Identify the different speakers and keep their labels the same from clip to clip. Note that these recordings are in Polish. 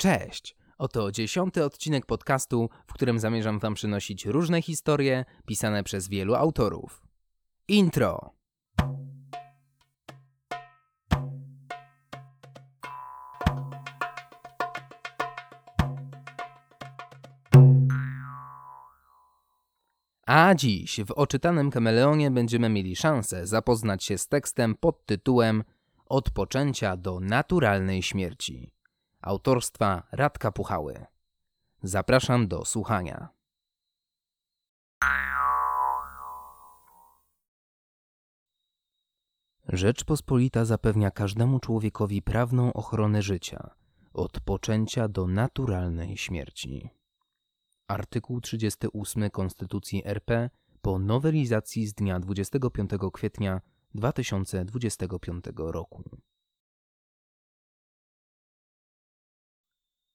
Speaker 1: Cześć! Oto dziesiąty odcinek podcastu, w którym zamierzam Wam przynosić różne historie pisane przez wielu autorów. Intro! A dziś w oczytanym kameleonie będziemy mieli szansę zapoznać się z tekstem pod tytułem Od poczęcia do naturalnej śmierci autorstwa Radka Puchały. Zapraszam do słuchania. Rzeczpospolita zapewnia każdemu człowiekowi prawną ochronę życia od poczęcia do naturalnej śmierci. Artykuł 38 Konstytucji RP po nowelizacji z dnia 25 kwietnia 2025 roku.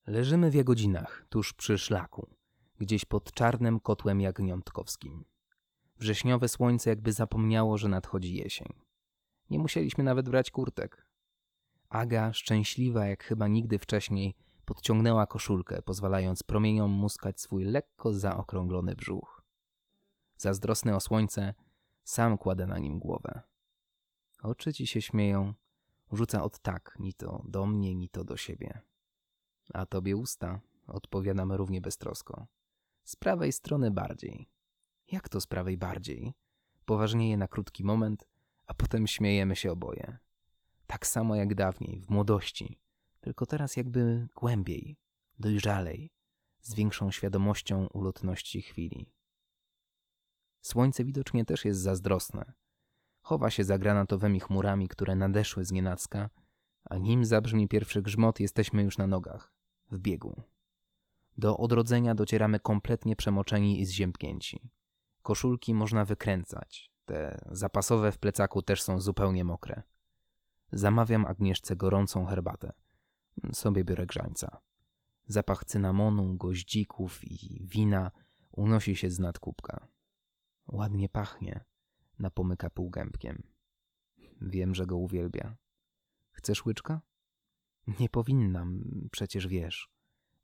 Speaker 1: Leżymy w Jagodzinach, tuż przy szlaku, gdzieś pod czarnym kotłem jagniątkowskim. Wrześniowe słońce jakby zapomniało, że nadchodzi jesień. Nie musieliśmy nawet brać kurtek. Aga, szczęśliwa jak chyba nigdy wcześniej, podciągnęła koszulkę, pozwalając promieniom muskać swój lekko zaokrąglony brzuch. Zazdrosny o słońce, sam kładę na nim głowę. Oczy ci się śmieją, rzuca od tak, ni to do mnie, ni to do siebie. A tobie usta, odpowiadam równie beztrosko. Z prawej strony bardziej. Jak to z prawej bardziej? Poważnieje na krótki moment, a potem śmiejemy się oboje. Tak samo jak dawniej, w młodości, tylko teraz jakby głębiej, dojrzalej, z większą świadomością ulotności chwili. Słońce widocznie też jest zazdrosne. Chowa się za granatowymi chmurami, które nadeszły z nienacka, a nim zabrzmi pierwszy grzmot, jesteśmy już na nogach w biegu. Do odrodzenia docieramy kompletnie przemoczeni i zziębnięci. Koszulki można wykręcać. Te zapasowe w plecaku też są zupełnie mokre. Zamawiam Agnieszce gorącą herbatę. Sobie biorę grzańca. Zapach cynamonu, goździków i wina unosi się z nadkubka. Ładnie pachnie, napomyka półgębkiem. Wiem, że go uwielbia. Chcesz łyczka? Nie powinnam, przecież wiesz,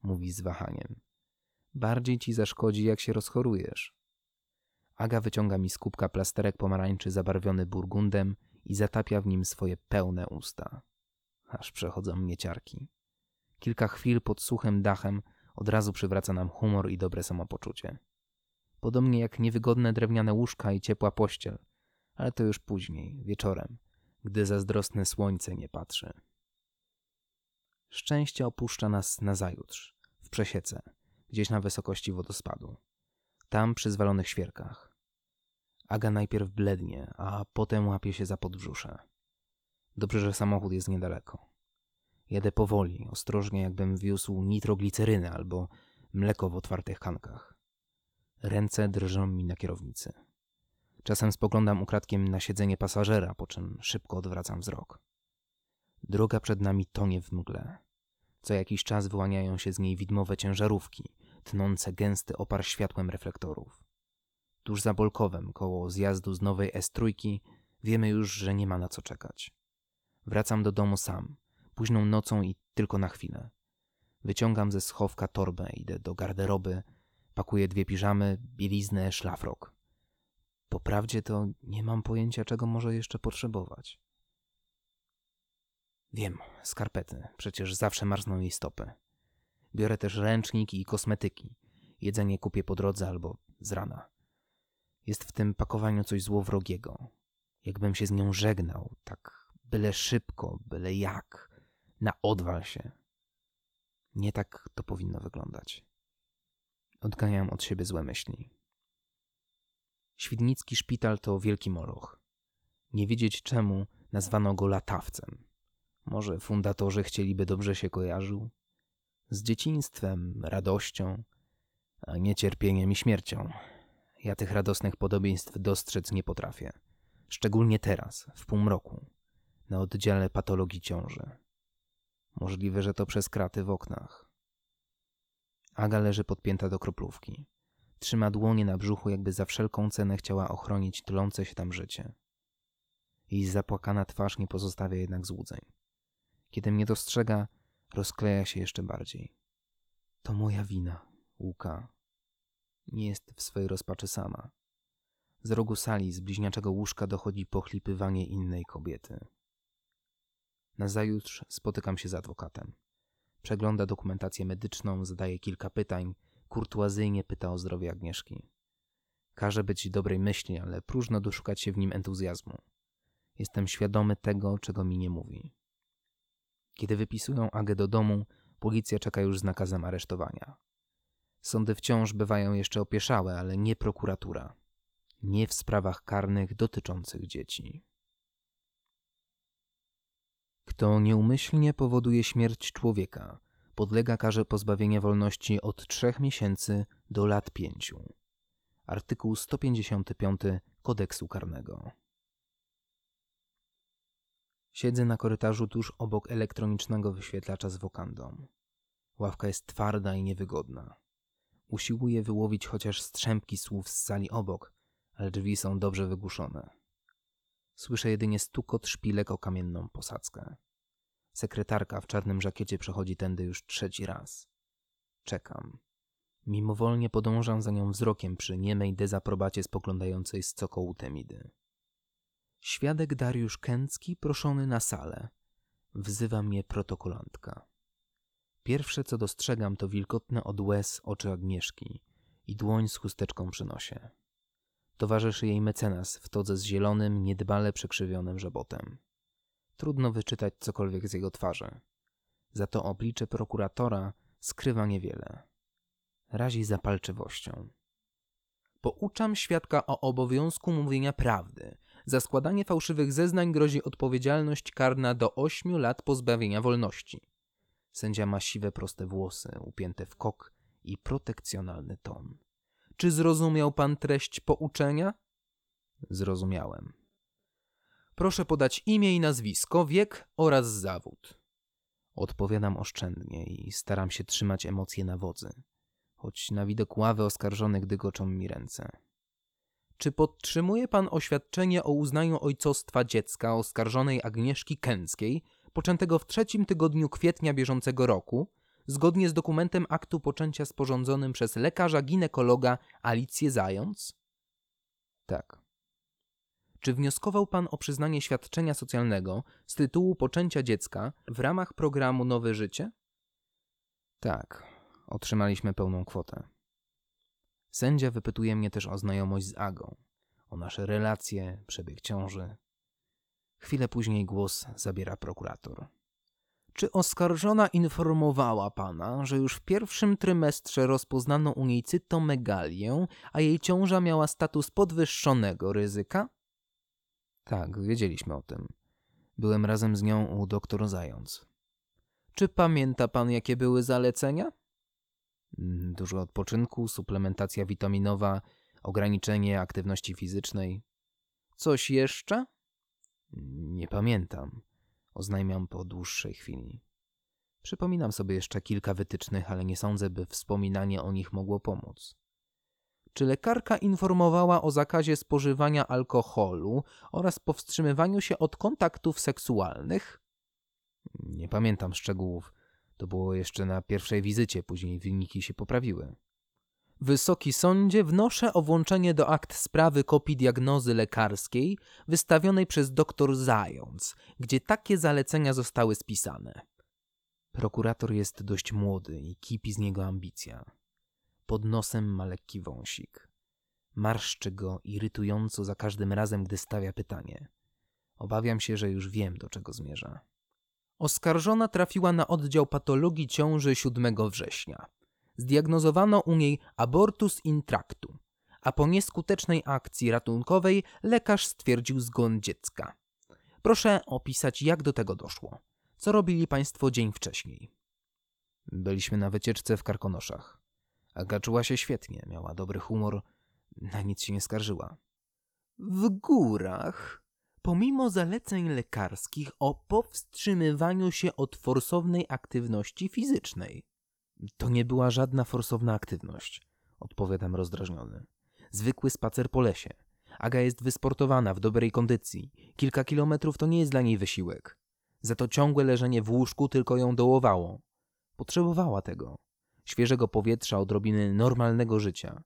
Speaker 1: mówi z wahaniem. Bardziej ci zaszkodzi, jak się rozchorujesz. Aga wyciąga mi z kubka plasterek pomarańczy zabarwiony burgundem i zatapia w nim swoje pełne usta. Aż przechodzą mnie ciarki. Kilka chwil pod suchym dachem od razu przywraca nam humor i dobre samopoczucie. Podobnie jak niewygodne drewniane łóżka i ciepła pościel, ale to już później, wieczorem, gdy zazdrosne słońce nie patrzy. Szczęście opuszcza nas na zajutrz, w przesiece, gdzieś na wysokości wodospadu. Tam przy zwalonych świerkach. Aga najpierw blednie, a potem łapie się za podbrzusze. Dobrze, że samochód jest niedaleko. Jedę powoli, ostrożnie, jakbym wiózł nitroglicerynę albo mleko w otwartych kankach. Ręce drżą mi na kierownicy. Czasem spoglądam ukradkiem na siedzenie pasażera, po czym szybko odwracam wzrok. Droga przed nami tonie w mgle. Co jakiś czas wyłaniają się z niej widmowe ciężarówki, tnące gęsty opar światłem reflektorów. Tuż za Bolkowem, koło zjazdu z nowej S3, wiemy już, że nie ma na co czekać. Wracam do domu sam, późną nocą i tylko na chwilę. Wyciągam ze schowka torbę, idę do garderoby, pakuję dwie piżamy, bieliznę, szlafrok. Po prawdzie to nie mam pojęcia, czego może jeszcze potrzebować. Wiem, skarpety, przecież zawsze marzną jej stopy. Biorę też ręcznik i kosmetyki. Jedzenie kupię po drodze albo z rana. Jest w tym pakowaniu coś złowrogiego. Jakbym się z nią żegnał, tak byle szybko, byle jak, na odwal się. Nie tak to powinno wyglądać. Odganiam od siebie złe myśli. Świdnicki szpital to wielki moloch. Nie wiedzieć czemu nazwano go latawcem. Może fundatorzy chcieliby dobrze się kojarzył? Z dzieciństwem, radością, a nie cierpieniem i śmiercią. Ja tych radosnych podobieństw dostrzec nie potrafię. Szczególnie teraz, w półmroku, na oddziale patologii ciąży. Możliwe, że to przez kraty w oknach. Aga leży podpięta do kroplówki. Trzyma dłonie na brzuchu, jakby za wszelką cenę chciała ochronić tlące się tam życie. Jej zapłakana twarz nie pozostawia jednak złudzeń. Kiedy mnie dostrzega, Rozkleja się jeszcze bardziej. To moja wina, Łuka. Nie jest w swej rozpaczy sama. Z rogu sali, z bliźniaczego łóżka dochodzi pochlipywanie innej kobiety. Nazajutrz spotykam się z adwokatem. Przegląda dokumentację medyczną, zadaje kilka pytań, kurtuazyjnie pyta o zdrowie Agnieszki. Każe być dobrej myśli, ale próżno doszukać się w nim entuzjazmu. Jestem świadomy tego, czego mi nie mówi. Kiedy wypisują Agę do domu, policja czeka już z nakazem aresztowania. Sądy wciąż bywają jeszcze opieszałe, ale nie prokuratura. Nie w sprawach karnych dotyczących dzieci. Kto nieumyślnie powoduje śmierć człowieka, podlega karze pozbawienia wolności od trzech miesięcy do lat pięciu. Artykuł 155 Kodeksu Karnego. Siedzę na korytarzu tuż obok elektronicznego wyświetlacza z wokandą. Ławka jest twarda i niewygodna. Usiłuję wyłowić chociaż strzępki słów z sali obok, ale drzwi są dobrze wygłuszone. Słyszę jedynie stukot szpilek o kamienną posadzkę. Sekretarka w czarnym żakiecie przechodzi tędy już trzeci raz. Czekam. Mimowolnie podążam za nią wzrokiem przy niemej dezaprobacie spoglądającej z cokołu Temidy. Świadek Dariusz Kęcki proszony na salę. Wzywa mnie protokolantka. Pierwsze co dostrzegam to wilgotne od łez oczy Agnieszki i dłoń z chusteczką przy nosie. Towarzyszy jej mecenas w todze z zielonym, niedbale przekrzywionym żabotem. Trudno wyczytać cokolwiek z jego twarzy. Za to oblicze prokuratora skrywa niewiele. Razi zapalczywością. Pouczam świadka o obowiązku mówienia prawdy. Za składanie fałszywych zeznań grozi odpowiedzialność karna do ośmiu lat pozbawienia wolności. Sędzia ma siwe, proste włosy, upięte w kok i protekcjonalny ton. Czy zrozumiał pan treść pouczenia? Zrozumiałem. Proszę podać imię i nazwisko, wiek oraz zawód. Odpowiadam oszczędnie i staram się trzymać emocje na wodzy, choć na widok ławy oskarżonych dygoczą mi ręce. Czy podtrzymuje pan oświadczenie o uznaniu ojcostwa dziecka oskarżonej Agnieszki Kęckiej, poczętego w trzecim tygodniu kwietnia bieżącego roku, zgodnie z dokumentem aktu poczęcia sporządzonym przez lekarza ginekologa Alicję Zając? Tak. Czy wnioskował pan o przyznanie świadczenia socjalnego z tytułu poczęcia dziecka w ramach programu Nowe Życie? Tak, otrzymaliśmy pełną kwotę. Sędzia wypytuje mnie też o znajomość z Agą, o nasze relacje, przebieg ciąży. Chwilę później głos zabiera prokurator. Czy oskarżona informowała pana, że już w pierwszym trymestrze rozpoznano u niej cytomegalię, a jej ciąża miała status podwyższonego ryzyka? Tak, wiedzieliśmy o tym. Byłem razem z nią u doktor Zając. Czy pamięta pan, jakie były zalecenia? Mm, dużo odpoczynku, suplementacja witaminowa, ograniczenie aktywności fizycznej. Coś jeszcze? Nie pamiętam, oznajmiam po dłuższej chwili. Przypominam sobie jeszcze kilka wytycznych, ale nie sądzę, by wspominanie o nich mogło pomóc. Czy lekarka informowała o zakazie spożywania alkoholu oraz powstrzymywaniu się od kontaktów seksualnych? Nie pamiętam szczegółów. To było jeszcze na pierwszej wizycie, później wyniki się poprawiły. Wysoki sądzie wnoszę o włączenie do akt sprawy kopii diagnozy lekarskiej wystawionej przez dr Zając, gdzie takie zalecenia zostały spisane. Prokurator jest dość młody i kipi z niego ambicja. Pod nosem ma lekki wąsik. Marszczy go irytująco za każdym razem, gdy stawia pytanie. Obawiam się, że już wiem, do czego zmierza. Oskarżona trafiła na oddział patologii ciąży 7 września. Zdiagnozowano u niej abortus intractu, a po nieskutecznej akcji ratunkowej lekarz stwierdził zgon dziecka. Proszę opisać, jak do tego doszło. Co robili państwo dzień wcześniej? Byliśmy na wycieczce w Karkonoszach. Aga czuła się świetnie, miała dobry humor, na nic się nie skarżyła. W górach, pomimo zaleceń lekarskich o powstrzymywaniu się od forsownej aktywności fizycznej. To nie była żadna forsowna aktywność, odpowiadam rozdrażniony. Zwykły spacer po lesie. Aga jest wysportowana, w dobrej kondycji. Kilka kilometrów to nie jest dla niej wysiłek. Za to ciągłe leżenie w łóżku tylko ją dołowało. Potrzebowała tego. Świeżego powietrza, odrobiny normalnego życia.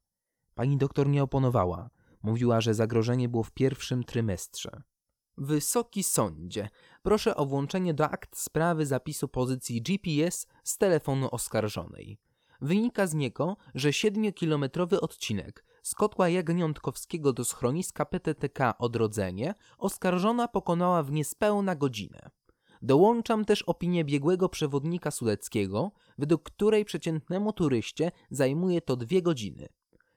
Speaker 1: Pani doktor nie oponowała. Mówiła, że zagrożenie było w pierwszym trymestrze. Wysoki sądzie, proszę o włączenie do akt sprawy zapisu pozycji GPS z telefonu oskarżonej. Wynika z niego, że 7-kilometrowy odcinek z kotła Jagniątkowskiego do schroniska PTTK Odrodzenie oskarżona pokonała w niespełna godzinę. Dołączam też opinię biegłego przewodnika Suleckiego, według której przeciętnemu turyście zajmuje to dwie godziny.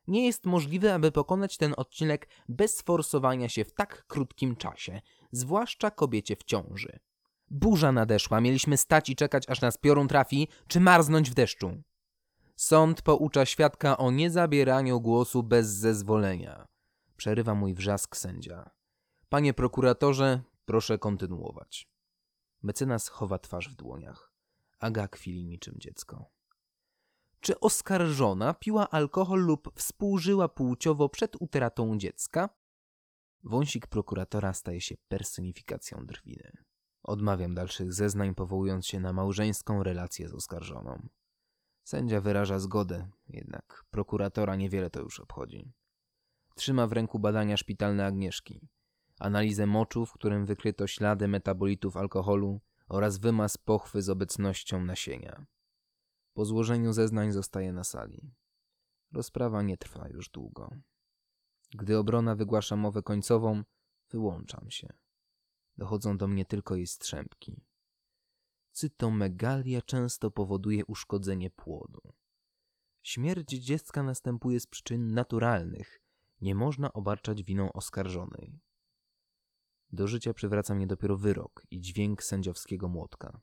Speaker 1: Nie jest możliwe, aby pokonać ten odcinek bez forsowania się w tak krótkim czasie, zwłaszcza kobiecie w ciąży. Burza nadeszła, mieliśmy stać i czekać, aż nas piorun trafi, czy marznąć w deszczu. Sąd poucza świadka o niezabieraniu głosu bez zezwolenia. Przerywa mój wrzask sędzia. Panie prokuratorze, proszę kontynuować. Mecenas chowa twarz w dłoniach. Aga kwili niczym dziecko. Czy oskarżona piła alkohol lub współżyła płciowo przed utratą dziecka? Wąsik prokuratora staje się personifikacją drwiny. Odmawiam dalszych zeznań, powołując się na małżeńską relację z oskarżoną. Sędzia wyraża zgodę, jednak prokuratora niewiele to już obchodzi. Trzyma w ręku badania szpitalne Agnieszki, analizę moczu, w którym wykryto ślady metabolitów alkoholu oraz wymaz pochwy z obecnością nasienia. Po złożeniu zeznań zostaje na sali. Rozprawa nie trwa już długo. Gdy obrona wygłasza mowę końcową, wyłączam się. Dochodzą do mnie tylko jej strzępki. Cytomegalia często powoduje uszkodzenie płodu. Śmierć dziecka następuje z przyczyn naturalnych. Nie można obarczać winą oskarżonej. Do życia przywraca mnie dopiero wyrok i dźwięk sędziowskiego młotka.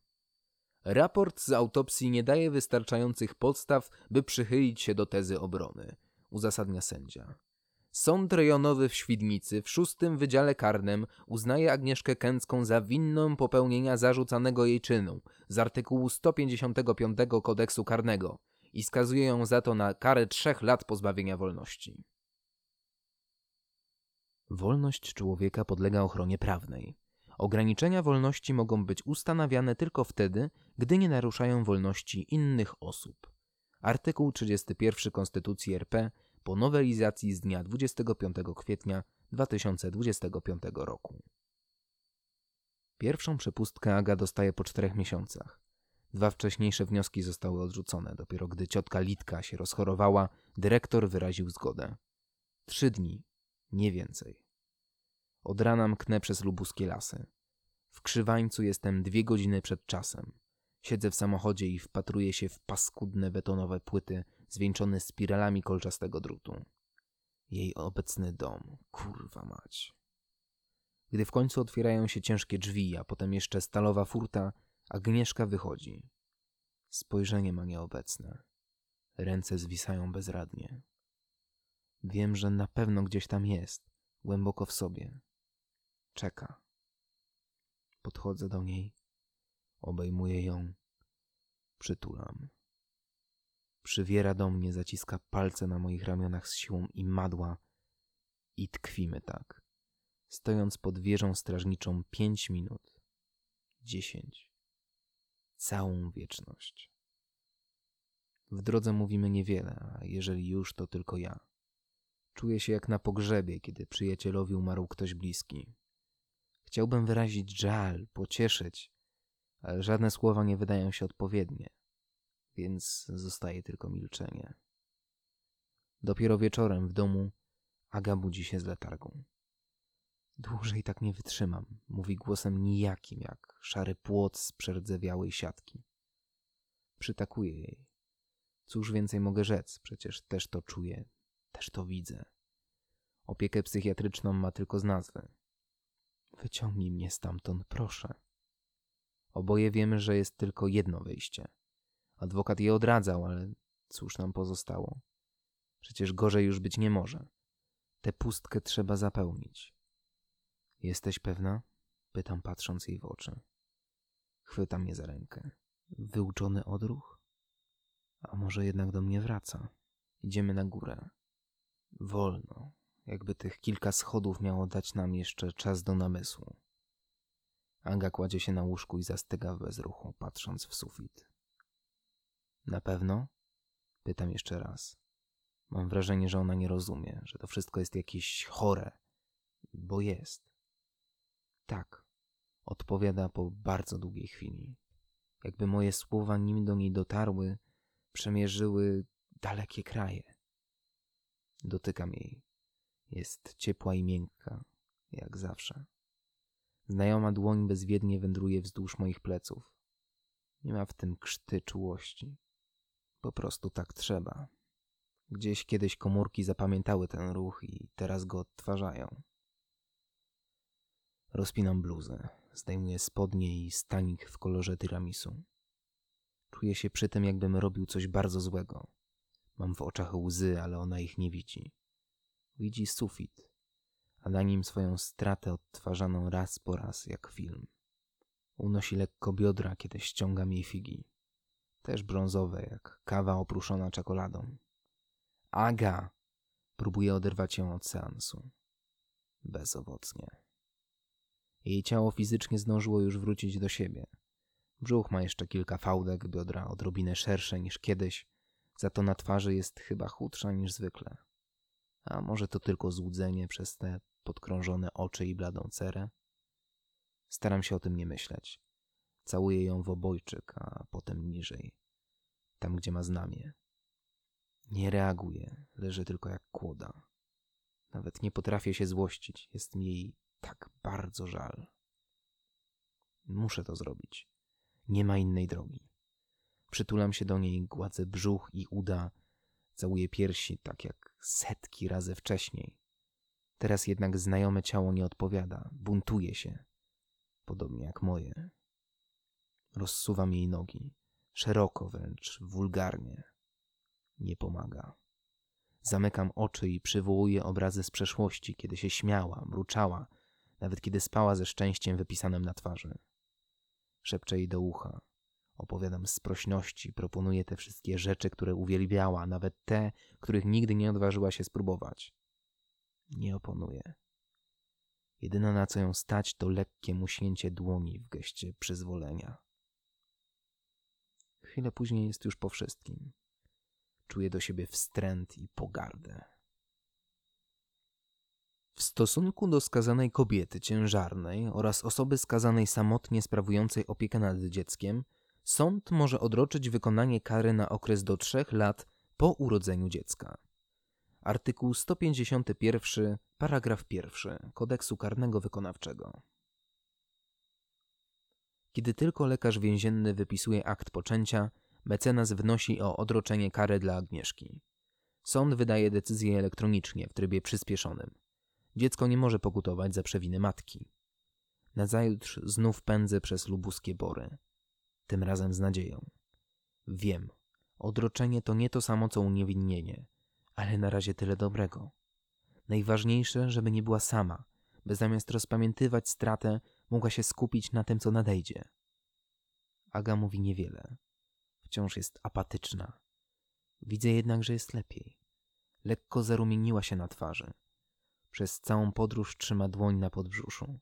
Speaker 1: Raport z autopsji nie daje wystarczających podstaw, by przychylić się do tezy obrony, uzasadnia sędzia. Sąd rejonowy w Świdnicy w szóstym Wydziale Karnym uznaje Agnieszkę Kęcką za winną popełnienia zarzucanego jej czynu z artykułu 155 kodeksu karnego i skazuje ją za to na karę trzech lat pozbawienia wolności. Wolność człowieka podlega ochronie prawnej. Ograniczenia wolności mogą być ustanawiane tylko wtedy, gdy nie naruszają wolności innych osób. Artykuł 31 Konstytucji RP po nowelizacji z dnia 25 kwietnia 2025 roku. Pierwszą przepustkę Aga dostaje po czterech miesiącach. Dwa wcześniejsze wnioski zostały odrzucone. Dopiero gdy ciotka Litka się rozchorowała, dyrektor wyraził zgodę. Trzy dni, nie więcej. Od rana mknę przez lubuskie lasy. W krzywańcu jestem dwie godziny przed czasem. Siedzę w samochodzie i wpatruję się w paskudne betonowe płyty zwieńczone spiralami kolczastego drutu. Jej obecny dom, kurwa mać. Gdy w końcu otwierają się ciężkie drzwi, a potem jeszcze stalowa furta, Agnieszka wychodzi. Spojrzenie ma nieobecne. Ręce zwisają bezradnie. Wiem, że na pewno gdzieś tam jest, głęboko w sobie. Czeka. Podchodzę do niej, obejmuję ją, przytulam. Przywiera do mnie, zaciska palce na moich ramionach z siłą i madła i tkwimy tak, stojąc pod wieżą strażniczą pięć minut, dziesięć, całą wieczność. W drodze mówimy niewiele, a jeżeli już, to tylko ja. Czuję się jak na pogrzebie, kiedy przyjacielowi umarł ktoś bliski. Chciałbym wyrazić żal, pocieszyć, ale żadne słowa nie wydają się odpowiednie, więc zostaje tylko milczenie. Dopiero wieczorem w domu Aga budzi się z letargą. Dłużej tak nie wytrzymam, mówi głosem nijakim, jak szary płot z przerdzewiałej siatki. Przytakuję jej. Cóż więcej mogę rzec, przecież też to czuję, też to widzę. Opiekę psychiatryczną ma tylko z nazwy. Wyciągnij mnie stamtąd, proszę. Oboje wiemy, że jest tylko jedno wyjście. Adwokat je odradzał, ale cóż nam pozostało? Przecież gorzej już być nie może. Tę pustkę trzeba zapełnić. Jesteś pewna? Pytam, patrząc jej w oczy. Chwyta mnie za rękę. Wyuczony odruch? A może jednak do mnie wraca? Idziemy na górę. Wolno, jakby tych kilka schodów miało dać nam jeszcze czas do namysłu. Aga kładzie się na łóżku i zastyga w bezruchu, patrząc w sufit. Na pewno? Pytam jeszcze raz. Mam wrażenie, że ona nie rozumie, że to wszystko jest jakieś chore, bo jest. Tak, odpowiada po bardzo długiej chwili. Jakby moje słowa, nim do niej dotarły, przemierzyły dalekie kraje. Dotykam jej. Jest ciepła i miękka, jak zawsze. Znajoma dłoń bezwiednie wędruje wzdłuż moich pleców. Nie ma w tym krzty czułości. Po prostu tak trzeba. Gdzieś kiedyś komórki zapamiętały ten ruch i teraz go odtwarzają. Rozpinam bluzę, zdejmuję spodnie i stanik w kolorze tiramisu. Czuję się przy tym, jakbym robił coś bardzo złego. Mam w oczach łzy, ale ona ich nie widzi. Widzi sufit, a na nim swoją stratę odtwarzaną raz po raz jak film. Unosi lekko biodra, kiedy ściągam jej figi. Też brązowe, jak kawa opruszona czekoladą. Aga! Próbuję oderwać ją od seansu. Bezowocnie. Jej ciało fizycznie zdążyło już wrócić do siebie. Brzuch ma jeszcze kilka fałdek, biodra odrobinę szersze niż kiedyś, za to na twarzy jest chyba chudsza niż zwykle. A może to tylko złudzenie przez te podkrążone oczy i bladą cerę? Staram się o tym nie myśleć. Całuję ją w obojczyk, a potem niżej, tam gdzie ma znamie. Nie reaguje, leży tylko jak kłoda. Nawet nie potrafię się złościć, jest mi jej tak bardzo żal. Muszę to zrobić. Nie ma innej drogi. Przytulam się do niej, gładzę brzuch i uda, całuję piersi, tak jak setki razy wcześniej. Teraz jednak znajome ciało nie odpowiada, buntuje się, podobnie jak moje. Rozsuwam jej nogi, szeroko wręcz, wulgarnie. Nie pomaga. Zamykam oczy i przywołuję obrazy z przeszłości, kiedy się śmiała, mruczała, nawet kiedy spała ze szczęściem wypisanym na twarzy. Szepczę jej do ucha. Opowiadam z prośności, proponuję te wszystkie rzeczy, które uwielbiała, nawet te, których nigdy nie odważyła się spróbować. Nie oponuję. Jedyne na co ją stać to lekkie muśnięcie dłoni w geście przyzwolenia. Chwilę później jest już po wszystkim. Czuję do siebie wstręt i pogardę. W stosunku do skazanej kobiety ciężarnej oraz osoby skazanej samotnie sprawującej opiekę nad dzieckiem, sąd może odroczyć wykonanie kary na okres do trzech lat po urodzeniu dziecka. Artykuł 151, paragraf 1 Kodeksu Karnego Wykonawczego. Kiedy tylko lekarz więzienny wypisuje akt poczęcia, mecenas wnosi o odroczenie kary dla Agnieszki. Sąd wydaje decyzję elektronicznie w trybie przyspieszonym. Dziecko nie może pokutować za przewiny matki. Nazajutrz znów pędzę przez lubuskie bory. Tym razem z nadzieją. Wiem, odroczenie to nie to samo co uniewinnienie, ale na razie tyle dobrego. Najważniejsze, żeby nie była sama, by zamiast rozpamiętywać stratę, mogła się skupić na tym, co nadejdzie. Aga mówi niewiele. Wciąż jest apatyczna. Widzę jednak, że jest lepiej. Lekko zarumieniła się na twarzy. Przez całą podróż trzyma dłoń na podbrzuszu.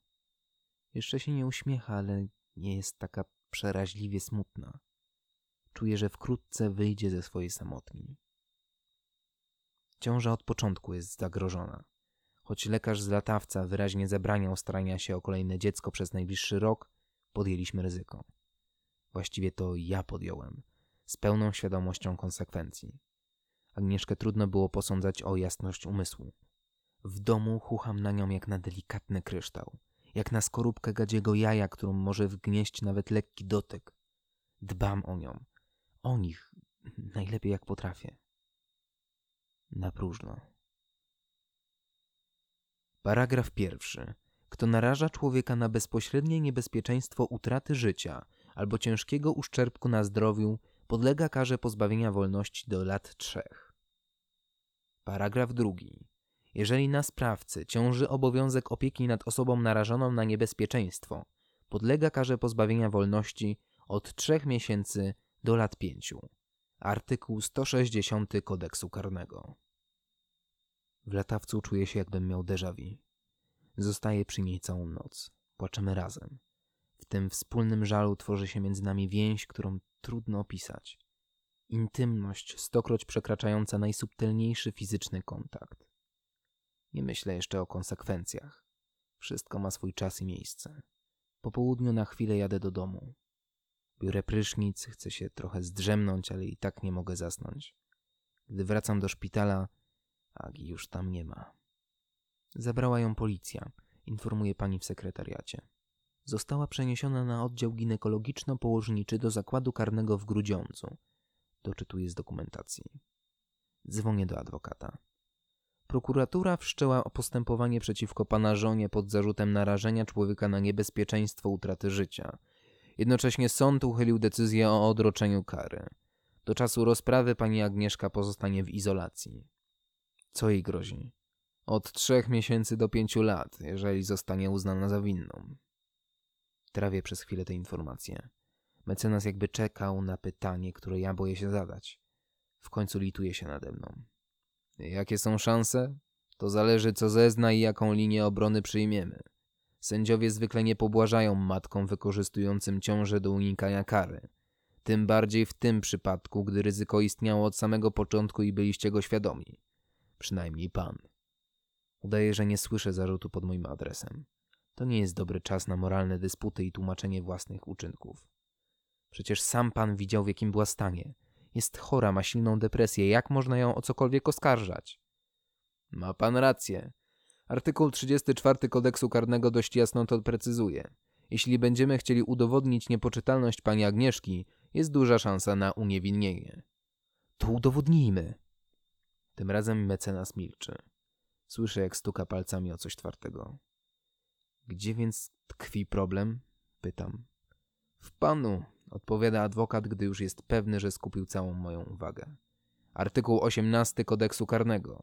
Speaker 1: Jeszcze się nie uśmiecha, ale nie jest taka przeraźliwie smutna. Czuje, że wkrótce wyjdzie ze swojej samotni. Ciąża od początku jest zagrożona. Choć lekarz z latawca wyraźnie zabraniał starania się o kolejne dziecko przez najbliższy rok, podjęliśmy ryzyko. Właściwie to ja podjąłem, z pełną świadomością konsekwencji. Agnieszkę trudno było posądzać o jasność umysłu. W domu chucham na nią jak na delikatny kryształ, jak na skorupkę gadziego jaja, którą może wgnieść nawet lekki dotyk. Dbam o nią, o nich, najlepiej jak potrafię. Na próżno. Paragraf pierwszy. Kto naraża człowieka na bezpośrednie niebezpieczeństwo utraty życia albo ciężkiego uszczerbku na zdrowiu, podlega karze pozbawienia wolności do lat trzech. Paragraf drugi. Jeżeli na sprawcy ciąży obowiązek opieki nad osobą narażoną na niebezpieczeństwo, podlega karze pozbawienia wolności od trzech miesięcy do lat pięciu. Artykuł 160 kodeksu karnego. W latawcu czuję się, jakbym miał déjà vu. Zostaję przy niej całą noc. Płaczemy razem. tym wspólnym żalu tworzy się między nami więź, którą trudno opisać. Intymność, stokroć przekraczająca najsubtelniejszy fizyczny kontakt. Nie myślę jeszcze o konsekwencjach. Wszystko ma swój czas i miejsce. Po południu na chwilę jadę do domu. Biorę prysznic, chcę się trochę zdrzemnąć, ale i tak nie mogę zasnąć. Gdy wracam do szpitala, Agi już tam nie ma. Zabrała ją policja, informuje pani w sekretariacie. Została przeniesiona na oddział ginekologiczno-położniczy do zakładu karnego w Grudziądzu. Doczytuję z dokumentacji. Dzwonię do adwokata. Prokuratura wszczęła postępowanie przeciwko pana żonie pod zarzutem narażenia człowieka na niebezpieczeństwo utraty życia. Jednocześnie sąd uchylił decyzję o odroczeniu kary. Do czasu rozprawy pani Agnieszka pozostanie w izolacji. Co jej grozi? Od trzech miesięcy do pięciu lat, jeżeli zostanie uznana za winną. Trawię przez chwilę te informacje. Mecenas jakby czekał na pytanie, które ja boję się zadać. W końcu lituje się nade mną. Jakie są szanse? To zależy, co zezna i jaką linię obrony przyjmiemy. Sędziowie zwykle nie pobłażają matkom wykorzystującym ciążę do unikania kary. Tym bardziej w tym przypadku, gdy ryzyko istniało od samego początku i byliście go świadomi. Przynajmniej pan. Udaję, że nie słyszę zarzutu pod moim adresem. To nie jest dobry czas na moralne dysputy i tłumaczenie własnych uczynków. Przecież sam pan widział, w jakim była stanie. Jest chora, ma silną depresję. Jak można ją o cokolwiek oskarżać? Ma pan rację. Artykuł 34 kodeksu karnego dość jasno to precyzuje. Jeśli będziemy chcieli udowodnić niepoczytalność pani Agnieszki, jest duża szansa na uniewinnienie. To udowodnijmy. Tym razem mecenas milczy. Słyszę, jak stuka palcami o coś twardego. Gdzie więc tkwi problem? Pytam. W panu, odpowiada adwokat, gdy już jest pewny, że skupił całą moją uwagę. Artykuł 18 kodeksu karnego.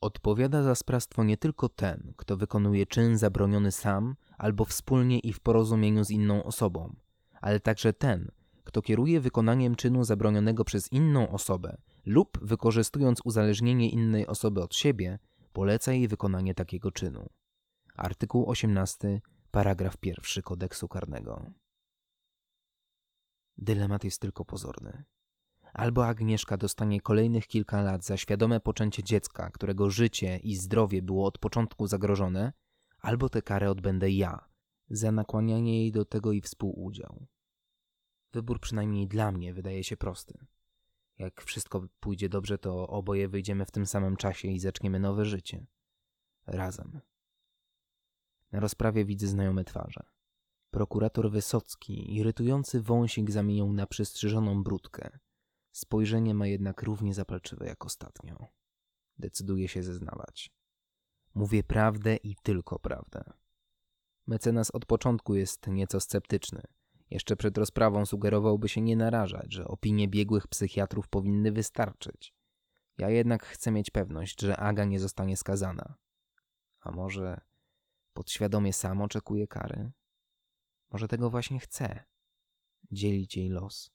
Speaker 1: Odpowiada za sprawstwo nie tylko ten, kto wykonuje czyn zabroniony sam albo wspólnie i w porozumieniu z inną osobą, ale także ten, kto kieruje wykonaniem czynu zabronionego przez inną osobę lub wykorzystując uzależnienie innej osoby od siebie, poleca jej wykonanie takiego czynu. Artykuł 18, paragraf 1 kodeksu karnego. Dylemat jest tylko pozorny. Albo Agnieszka dostanie kolejnych kilka lat za świadome poczęcie dziecka, którego życie i zdrowie było od początku zagrożone, albo tę karę odbędę ja, za nakłanianie jej do tego i współudział. Wybór przynajmniej dla mnie wydaje się prosty. Jak wszystko pójdzie dobrze, to oboje wyjdziemy w tym samym czasie i zaczniemy nowe życie. Razem. Na rozprawie widzę znajome twarze. Prokurator Wysocki, irytujący wąsik zamienił na przystrzyżoną brudkę. Spojrzenie ma jednak równie zapalczywe jak ostatnio. Decyduje się zeznawać. Mówię prawdę i tylko prawdę. Mecenas od początku jest nieco sceptyczny. Jeszcze przed rozprawą sugerowałby się nie narażać, że opinie biegłych psychiatrów powinny wystarczyć. Ja jednak chcę mieć pewność, że Aga nie zostanie skazana. A może podświadomie sam oczekuje kary? Może tego właśnie chce? Dzielić jej los.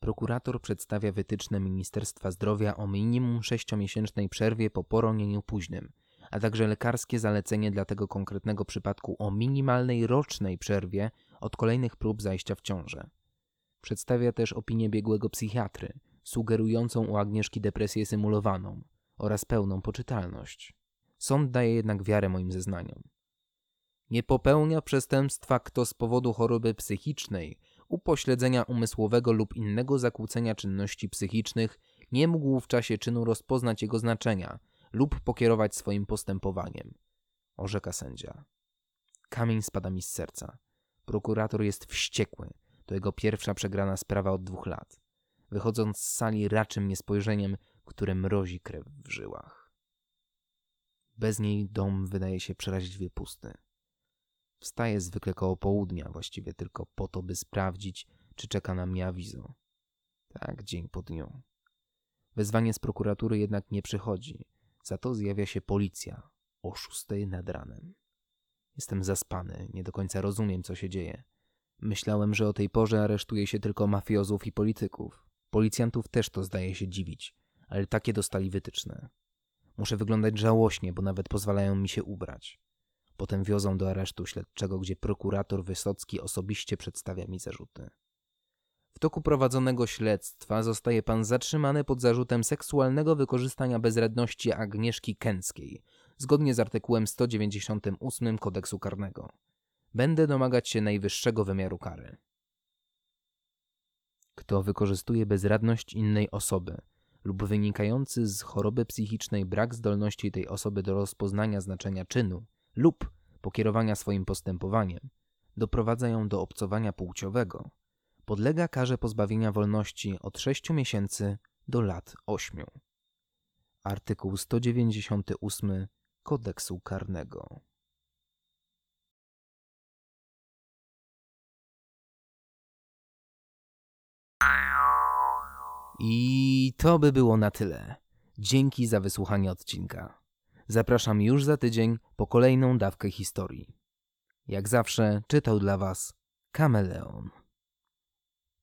Speaker 1: Prokurator przedstawia wytyczne Ministerstwa Zdrowia o minimum sześciomiesięcznej przerwie po poronieniu późnym, a także lekarskie zalecenie dla tego konkretnego przypadku o minimalnej rocznej przerwie od kolejnych prób zajścia w ciążę. Przedstawia też opinię biegłego psychiatry, sugerującą u Agnieszki depresję symulowaną oraz pełną poczytalność. Sąd daje jednak wiarę moim zeznaniom. Nie popełnia przestępstwa kto z powodu choroby psychicznej, upośledzenia umysłowego lub innego zakłócenia czynności psychicznych nie mógł w czasie czynu rozpoznać jego znaczenia lub pokierować swoim postępowaniem, orzeka sędzia. Kamień spada mi z serca. Prokurator jest wściekły. To jego pierwsza przegrana sprawa od dwóch lat. Wychodząc z sali raczy mnie spojrzeniem, które mrozi krew w żyłach. Bez niej dom wydaje się przeraźliwie pusty. Wstaję zwykle koło południa, właściwie tylko po to, by sprawdzić, czy czeka na mnie awizo. Tak, dzień po dniu. Wezwanie z prokuratury jednak nie przychodzi. Za to zjawia się policja o szóstej nad ranem. Jestem zaspany, nie do końca rozumiem, co się dzieje. Myślałem, że o tej porze aresztuje się tylko mafiozów i polityków. Policjantów też to zdaje się dziwić, ale takie dostali wytyczne. Muszę wyglądać żałośnie, bo nawet pozwalają mi się ubrać. Potem wiozą do aresztu śledczego, gdzie prokurator Wysocki osobiście przedstawia mi zarzuty. W toku prowadzonego śledztwa zostaje pan zatrzymany pod zarzutem seksualnego wykorzystania bezradności Agnieszki Kęckiej, zgodnie z artykułem 198 kodeksu karnego. Będę domagać się najwyższego wymiaru kary. Kto wykorzystuje bezradność innej osoby lub wynikający z choroby psychicznej brak zdolności tej osoby do rozpoznania znaczenia czynu lub pokierowania swoim postępowaniem, doprowadza ją do obcowania płciowego, podlega karze pozbawienia wolności od 6 miesięcy do lat 8. Artykuł 198 Kodeksu Karnego. I to by było na tyle. Dzięki za wysłuchanie odcinka. Zapraszam już za tydzień po kolejną dawkę historii. Jak zawsze czytał dla Was Kameleon.